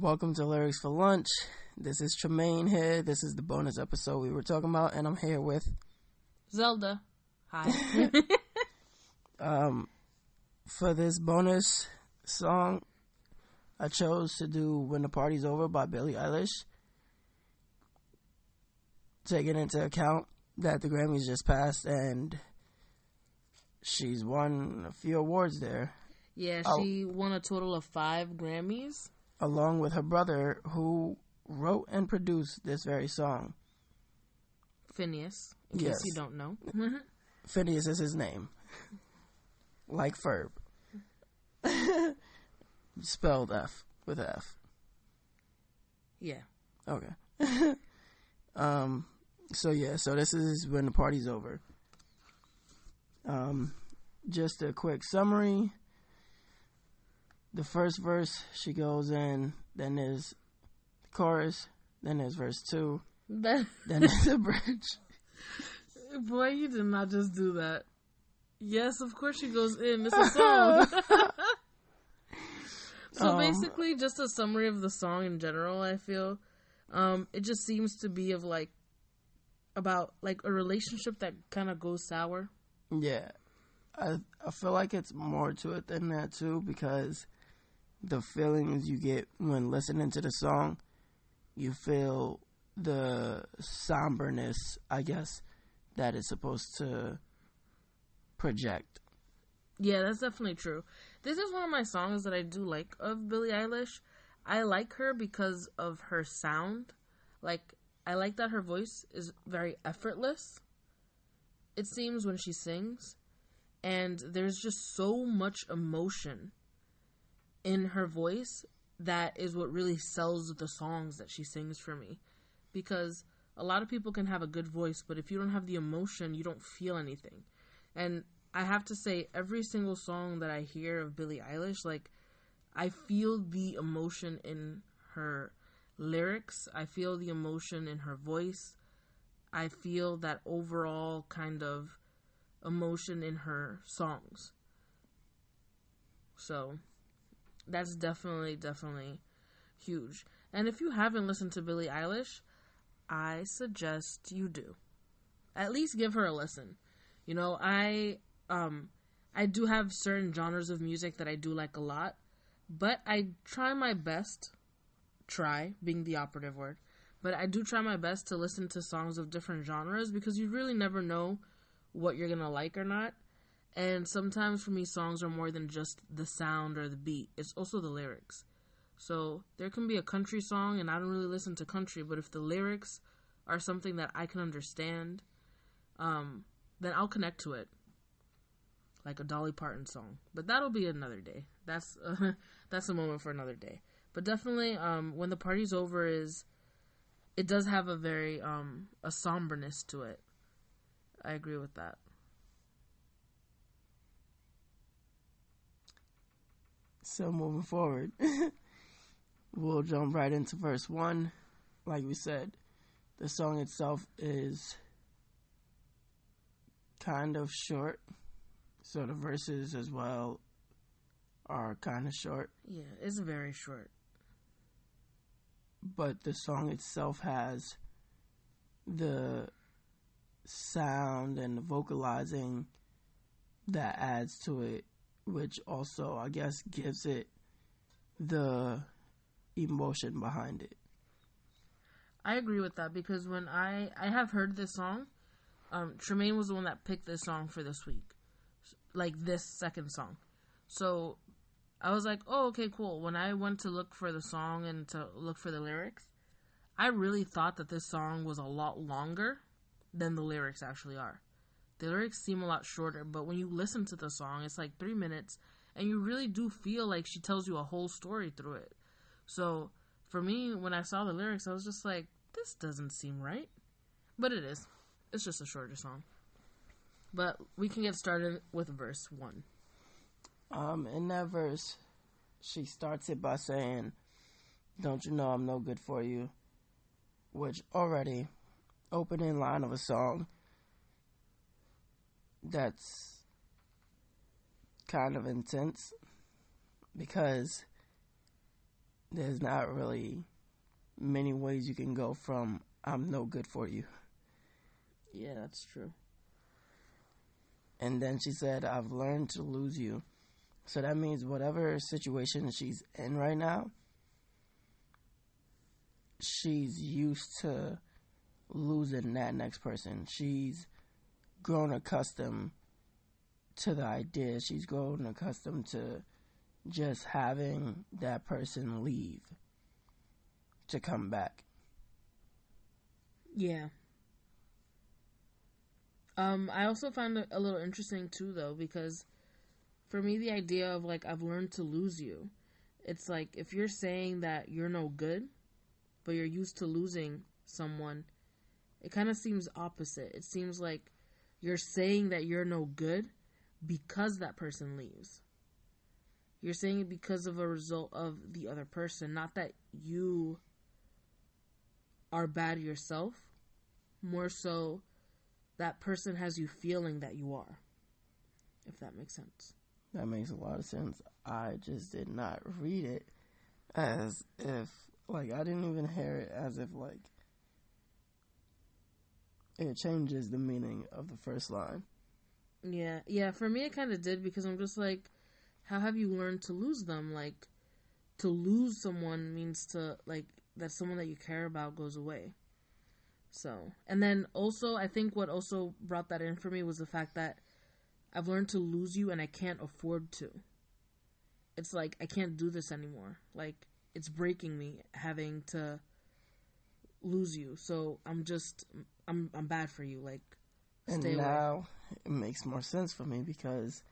Welcome to Lyrics for Lunch. This is Tremaine here. This is the bonus episode we were talking about, and I'm here with Zelda. Hi. um for this bonus song. I chose to do "When the Party's Over" by Billie Eilish, taking into account that the Grammys just passed and she's won a few awards there, yeah, Oh. she won a total of five Grammys. Along with her brother, who wrote and produced this very song. Finneas, in Yes. case you don't know. Finneas is his name. Like Ferb. Spelled F with F. yeah. Okay. um so yeah, so this is when the party's over. Um just a quick summary. The first verse she goes in, then there's the chorus, then there's verse 2, then there's the bridge. boy, you did not just do that. Yes, of course she goes in. It's a song. so Um, basically, just a summary of the song in general. I feel um, it just seems to be of like about like a relationship that kind of goes sour. Yeah. I I feel like it's more to it than that too because the feelings you get when listening to the song, you feel the somberness, I guess, that it's supposed to project. Yeah, that's definitely true. This is one of my songs that I do like of Billie Eilish. I like her because of her sound. Like, I like that her voice is very effortless. It seems when she sings. And there's just so much emotion in her voice that is what really sells the songs that she sings for me. Because a lot of people can have a good voice, but if you don't have the emotion, you don't feel anything. And I have to say, every single song that I hear of Billie Eilish, like, I feel the emotion in her lyrics. I feel the emotion in her voice. I feel that overall kind of emotion in her songs. So, that's definitely, definitely huge. And if you haven't listened to Billie Eilish, I suggest you do. At least give her a listen. You know, I um I do have certain genres of music that I do like a lot, but I try my best try being the operative word. But I do try my best to listen to songs of different genres because you really never know what you're going to like or not. And sometimes for me songs are more than just the sound or the beat. It's also the lyrics. So there can be a country song and I don't really listen to country, but if the lyrics are something that I can understand, um, then I'll connect to it, like a Dolly Parton song. But that'll be another day. That's uh, that's a moment for another day. But definitely, um, when the party's over, is it does have a very um, a somberness to it. I agree with that. So moving forward, we'll jump right into verse 1. Like we said, the song itself is kind of short. So the verses as well are kind of short, Yeah, it's very short. but the song itself has the sound and the vocalizing that adds to it, which also, I guess, gives it the emotion behind it. I agree with that because when I I have heard this song, um, Tremaine was the one that picked this song for this week, like this second song. So I was like, oh, okay, cool. When I went to look for the song and to look for the lyrics, I really thought that this song was a lot longer than the lyrics actually are. The lyrics seem a lot shorter, but when you listen to the song, it's like three minutes, and you really do feel like she tells you a whole story through it. So for me, when I saw the lyrics, I was just like, this doesn't seem right. But it is. It's just a shorter song. But we can get started with verse one. Um, in that verse, she starts it by saying, Don't you know I'm no good for you? Which already, opening line of a song, that's kind of intense because there's not really many ways you can go from I'm no good for you. Yeah, that's true. And then she said, I've learned to lose you. So that means whatever situation she's in right now, she's used to losing that next person. She's grown accustomed to the idea. She's grown accustomed to just having that person leave to come back. Yeah. Um, I also found it a little interesting too, though, because for me, the idea of like I've learned to lose you, it's like if you're saying that you're no good, but you're used to losing someone, it kind of seems opposite. It seems like you're saying that you're no good because that person leaves. You're saying it because of a result of the other person, not that you are bad yourself. More so, that person has you feeling that you are. If that makes sense. That makes a lot of sense. I just did not read it as if, like, I didn't even hear it as if, like, it changes the meaning of the first line. Yeah, yeah. For me, it kind of did because I'm just like, how have you learned to lose them? Like, to lose someone means to like that someone that you care about goes away. So, and then also, I think what also brought that in for me was the fact that I've learned to lose you and I can't afford to. It's like I can't do this anymore. Like it's breaking me having to lose you. So I'm just I'm I'm bad for you. Like and now away. it makes more sense for me because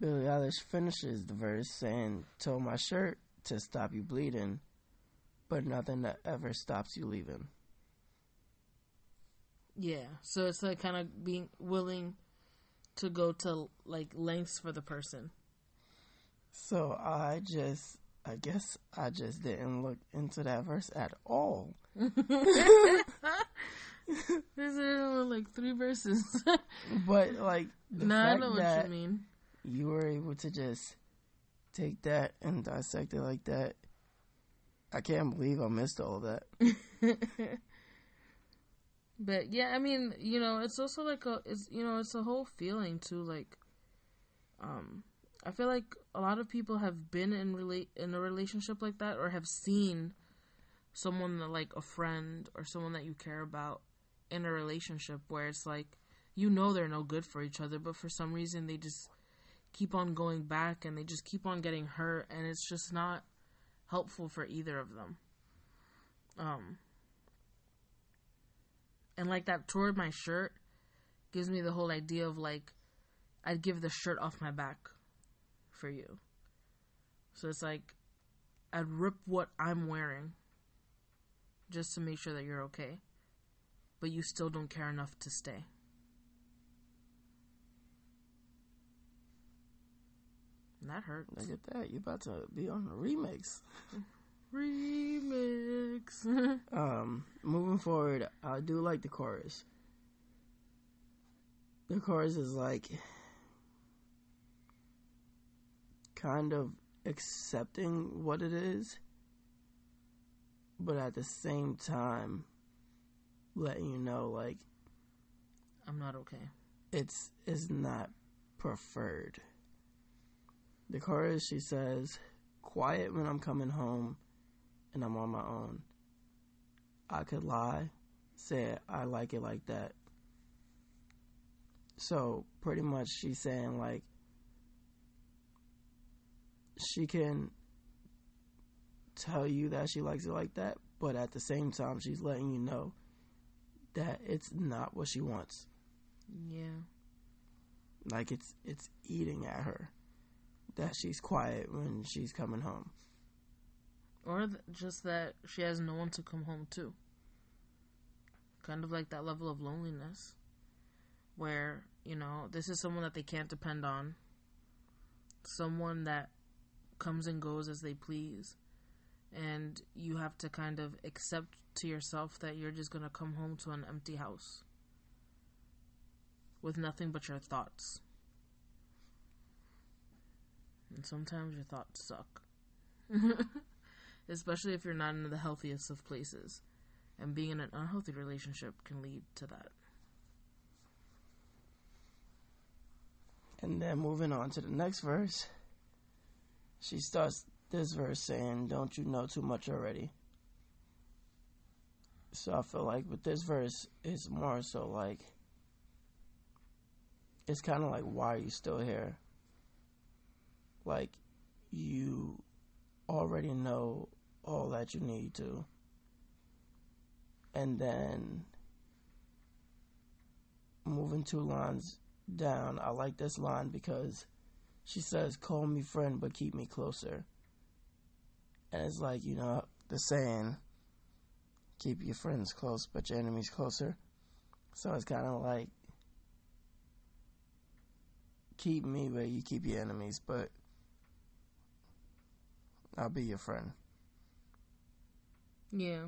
Billie Eilish finishes the verse saying, "Told my shirt to stop you bleeding, but nothing that ever stops you leaving." Yeah. So it's like kind of being willing to go to like lengths for the person. So I just, I guess I just didn't look into that verse at all. There's uh, like three verses. But like, the no, I fact know what that you mean. you were able to just take that and dissect it like that, I can't believe I missed all of that. But yeah, I mean, you know, it's also like a, it's you know, it's a whole feeling too. Like, um, I feel like a lot of people have been in relate in a relationship like that, or have seen someone that, like a friend or someone that you care about in a relationship where it's like you know they're no good for each other, but for some reason they just keep on going back and they just keep on getting hurt, and it's just not helpful for either of them. Um, and like that toward my shirt gives me the whole idea of like I'd give the shirt off my back for you. So it's like I'd rip what I'm wearing just to make sure that you're okay. But you still don't care enough to stay. And that hurts. Look at that. You're about to be on a remix. Remix. Um, moving forward, I do like the chorus. The chorus is like kind of accepting what it is, but at the same time letting you know like I'm not okay. it's is not preferred. The chorus she says, "Quiet when I'm coming home, and I'm on my own. I could lie, say I like it like that." So pretty much she's saying like she can tell you that she likes it like that, but at the same time she's letting you know that it's not what she wants. Yeah. Like it's it's eating at her that she's quiet when she's coming home. Or th- just that she has no one to come home to. Kind of like that level of loneliness. Where, you know, this is someone that they can't depend on. Someone that comes and goes as they please. And you have to kind of accept to yourself that you're just going to come home to an empty house. With nothing but your thoughts. And sometimes your thoughts suck. especially if you're not in the healthiest of places. And being in an unhealthy relationship can lead to that. And then moving on to the next verse, she starts this verse saying, Don't you know too much already? So I feel like with this verse, it's more so like, it's kind of like, why are you still here? Like, you already know all that you need to. And then moving two lines down, I like this line because she says, Call me friend, but keep me closer. And it's like, you know, the saying, keep your friends close, but your enemies closer. So it's kind of like, keep me where you keep your enemies, but I'll be your friend. Yeah.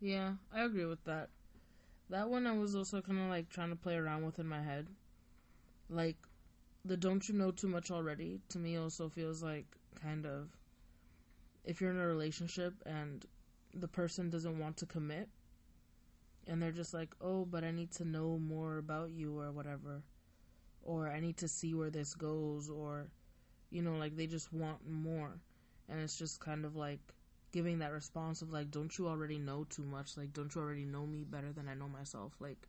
Yeah, I agree with that. That one I was also kind of like trying to play around with in my head. Like, the don't you know too much already to me also feels like kind of if you're in a relationship and the person doesn't want to commit and they're just like, oh, but I need to know more about you or whatever. Or I need to see where this goes or, you know, like they just want more. And it's just kind of like giving that response of like, don't you already know too much? Like, don't you already know me better than I know myself? Like,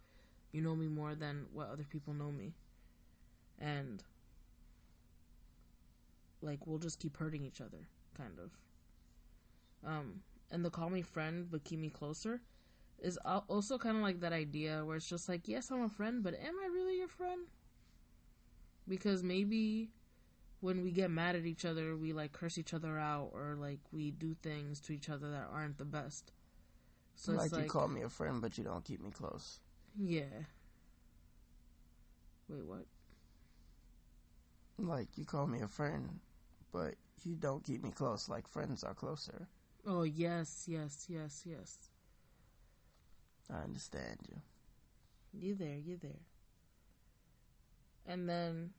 you know me more than what other people know me. And, like, we'll just keep hurting each other, kind of. Um, and the call me friend but keep me closer is also kind of like that idea where it's just like, yes, I'm a friend, but am I really your friend? Because maybe when we get mad at each other, we like curse each other out or like we do things to each other that aren't the best. So like, like you call me a friend, but you don't keep me close. Yeah. Wait, what? Like you call me a friend, but you don't keep me close. Like friends are closer. Oh, yes, yes, yes, yes. I understand you. You there, you there. And then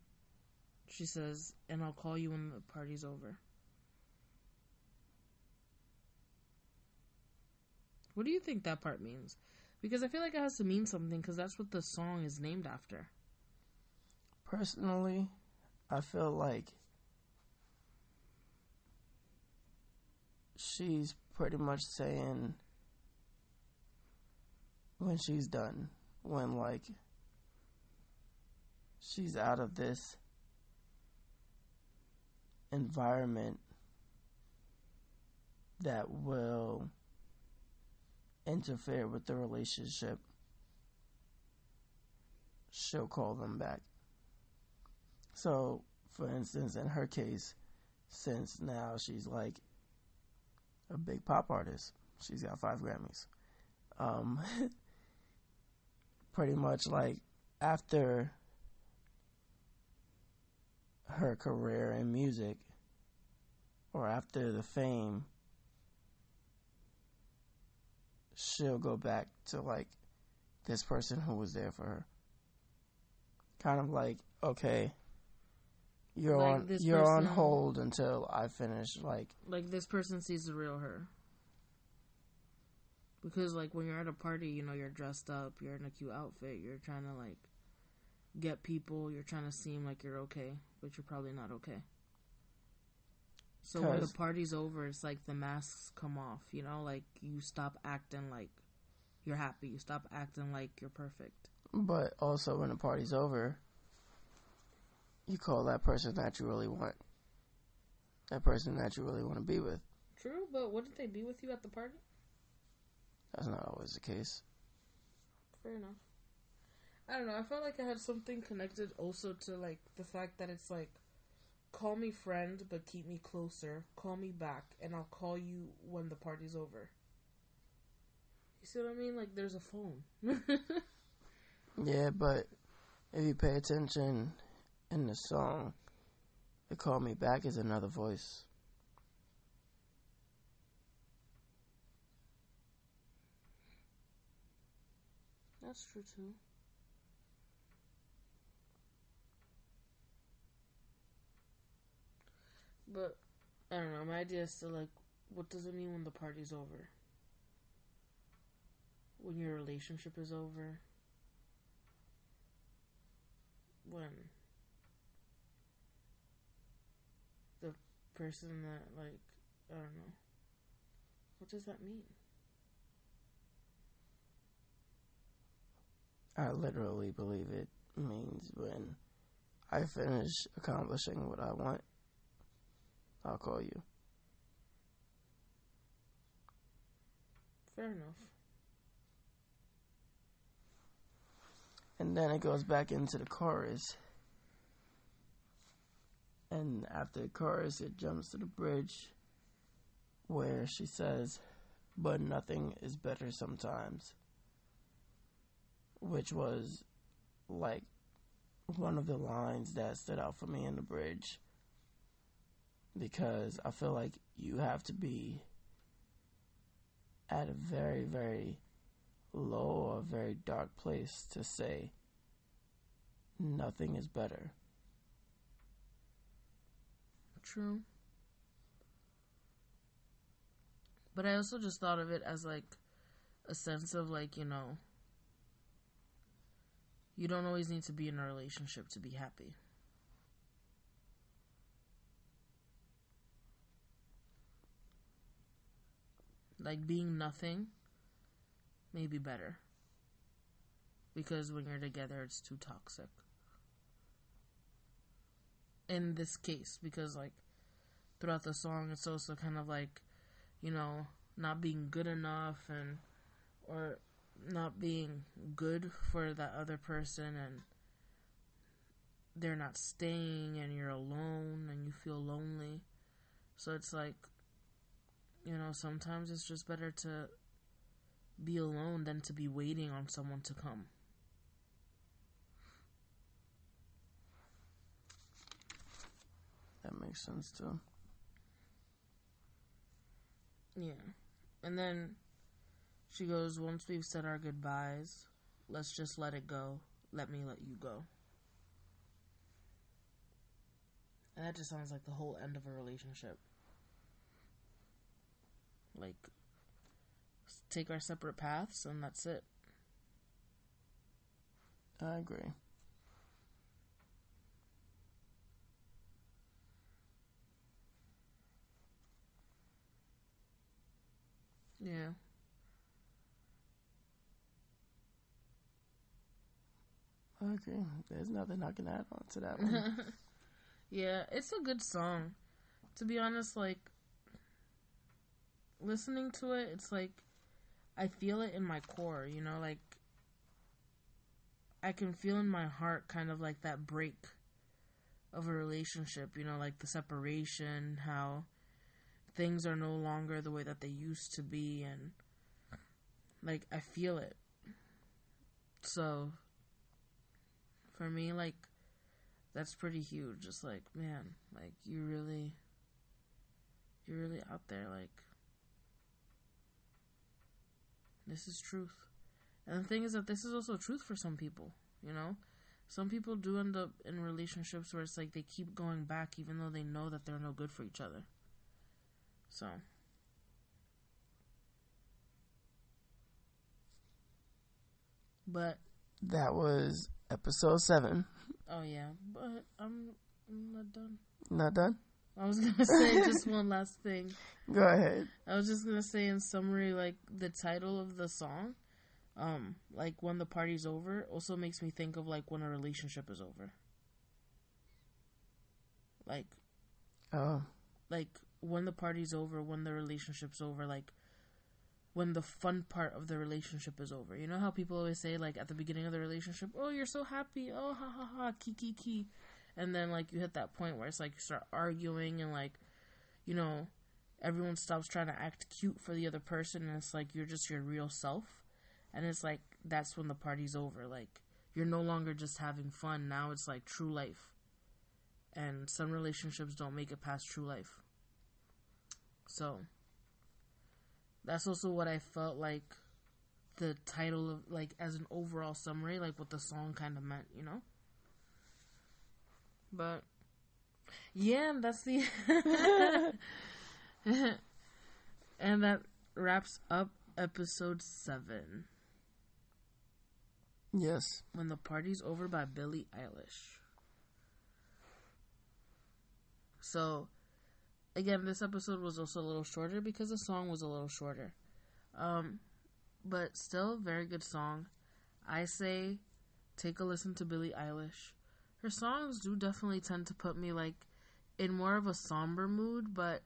she says, and I'll call you when the party's over. What do you think that part means? Because I feel like it has to mean something because that's what the song is named after. Personally, I feel like she's pretty much saying when she's done, when like she's out of this environment that will interfere with the relationship, she'll call them back. So, for instance, in her case, since now she's like a big pop artist. She's got five Grammys. Um, pretty much like after her career in music or after the fame, she'll go back to like this person who was there for her. Kind of like, okay, you're like on you're person, on hold until I finish like like this person sees the real her. Because like when you're at a party, you know, you're dressed up, you're in a cute outfit, you're trying to like get people, you're trying to seem like you're okay, but you're probably not okay. So when the party's over, it's like the masks come off, you know, like you stop acting like you're happy, you stop acting like you're perfect. But also when the party's over, you call that person that you really want. That person that you really want to be with. True, but wouldn't they be with you at the party? That's not always the case. Fair enough. I don't know. I felt like I had something connected also to like the fact that it's like, call me friend, but keep me closer. Call me back, and I'll call you when the party's over. You see what I mean? Like there's a phone. yeah, but if you pay attention, in the song, "They Call Me Back" is another voice. That's true too. But I don't know. My idea is to like, what does it mean when the party's over? When your relationship is over? When the person that, like, I don't know. What does that mean? I literally believe it means when I finish accomplishing what I want, I'll call you. Fair enough. And then it goes back into the chorus. And after the chorus, it jumps to the bridge where she says, But nothing is better sometimes. Which was like one of the lines that stood out for me in the bridge. Because I feel like you have to be at a very, very low or very dark place to say nothing is better. True. But I also just thought of it as like a sense of like, you know, you don't always need to be in a relationship to be happy. Like being nothing may be better. Because when you're together, it's too toxic. In this case, because like throughout the song, it's also kind of like, you know, not being good enough and, or not being good for that other person and they're not staying and you're alone and you feel lonely. So it's like, you know, sometimes it's just better to be alone than to be waiting on someone to come. That makes sense too. Yeah. And then she goes, Once we've said our goodbyes, let's just let it go. Let me let you go. And that just sounds like the whole end of a relationship. Like, take our separate paths, and that's it. I agree. Yeah. Okay. There's nothing I can add on to that one. yeah, it's a good song. To be honest, like listening to it, it's like I feel it in my core, you know, like I can feel in my heart kind of like that break of a relationship, you know, like the separation, how things are no longer the way that they used to be and like I feel it. So for me like that's pretty huge. Just like, man, like you really you're really out there like this is truth. And the thing is that this is also truth for some people, you know? Some people do end up in relationships where it's like they keep going back even though they know that they're no good for each other. So. But. That was episode seven. Oh, yeah. But I'm, I'm not done. Not done? I was gonna say just one last thing. Go ahead. I was just gonna say in summary, like the title of the song, um, like when the party's over, also makes me think of like when a relationship is over. Like, oh, like when the party's over, when the relationship's over, like when the fun part of the relationship is over. You know how people always say like at the beginning of the relationship, "Oh, you're so happy. Oh, ha ha ha, ki ki ki." And then like you hit that point where it's like you start arguing and like you know, everyone stops trying to act cute for the other person and it's like you're just your real self. And it's like that's when the party's over. Like you're no longer just having fun. Now it's like true life. And some relationships don't make it past true life. So that's also what I felt like the title of like as an overall summary, like what the song kind of meant, you know? But Yeah, and that's the. and that wraps up episode seven. Yes. When the Party's Over by Billie Eilish. So, again, this episode was also a little shorter because the song was a little shorter. Um, but still, very good song. I say take a listen to Billie Eilish. Her songs do definitely tend to put me like in more of a somber mood, but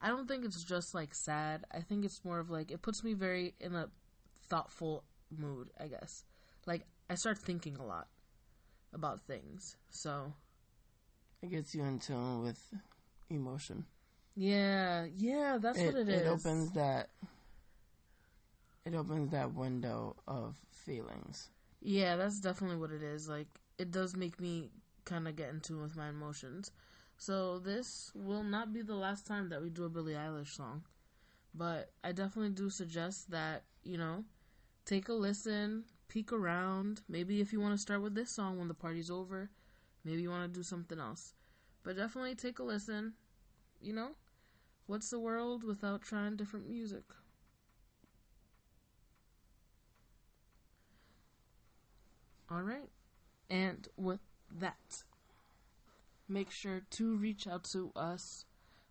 I don't think it's just like sad. I think it's more of like it puts me very in a thoughtful mood, I guess. Like I start thinking a lot about things. So it gets you in tune with emotion. Yeah, yeah, that's it, what it is. It opens that it opens that window of feelings. Yeah, that's definitely what it is. Like it does make me kind of get in tune with my emotions. So this will not be the last time that we do a Billie Eilish song. But I definitely do suggest that, you know, take a listen, peek around. Maybe if you want to start with this song when the party's over, maybe you want to do something else. But definitely take a listen. You know, what's the world without trying different music? All right. And with that, make sure to reach out to us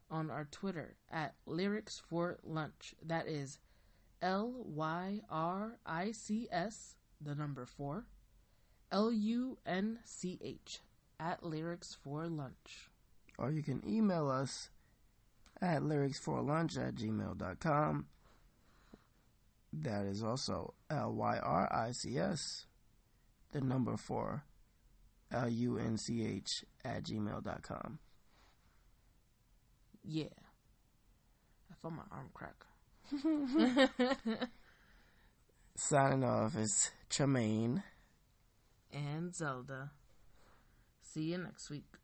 on our Twitter at Lyrics for Lunch. That is L Y R I C S, the number four, L U N C H, at Lyrics for Lunch. Or you can email us at lyricsforlunch at gmail.com. That is also L Y R I C S, the number four, L U N C H at gmail.com. Yeah. I felt my arm crack. Signing off is Tremaine and Zelda. See you next week.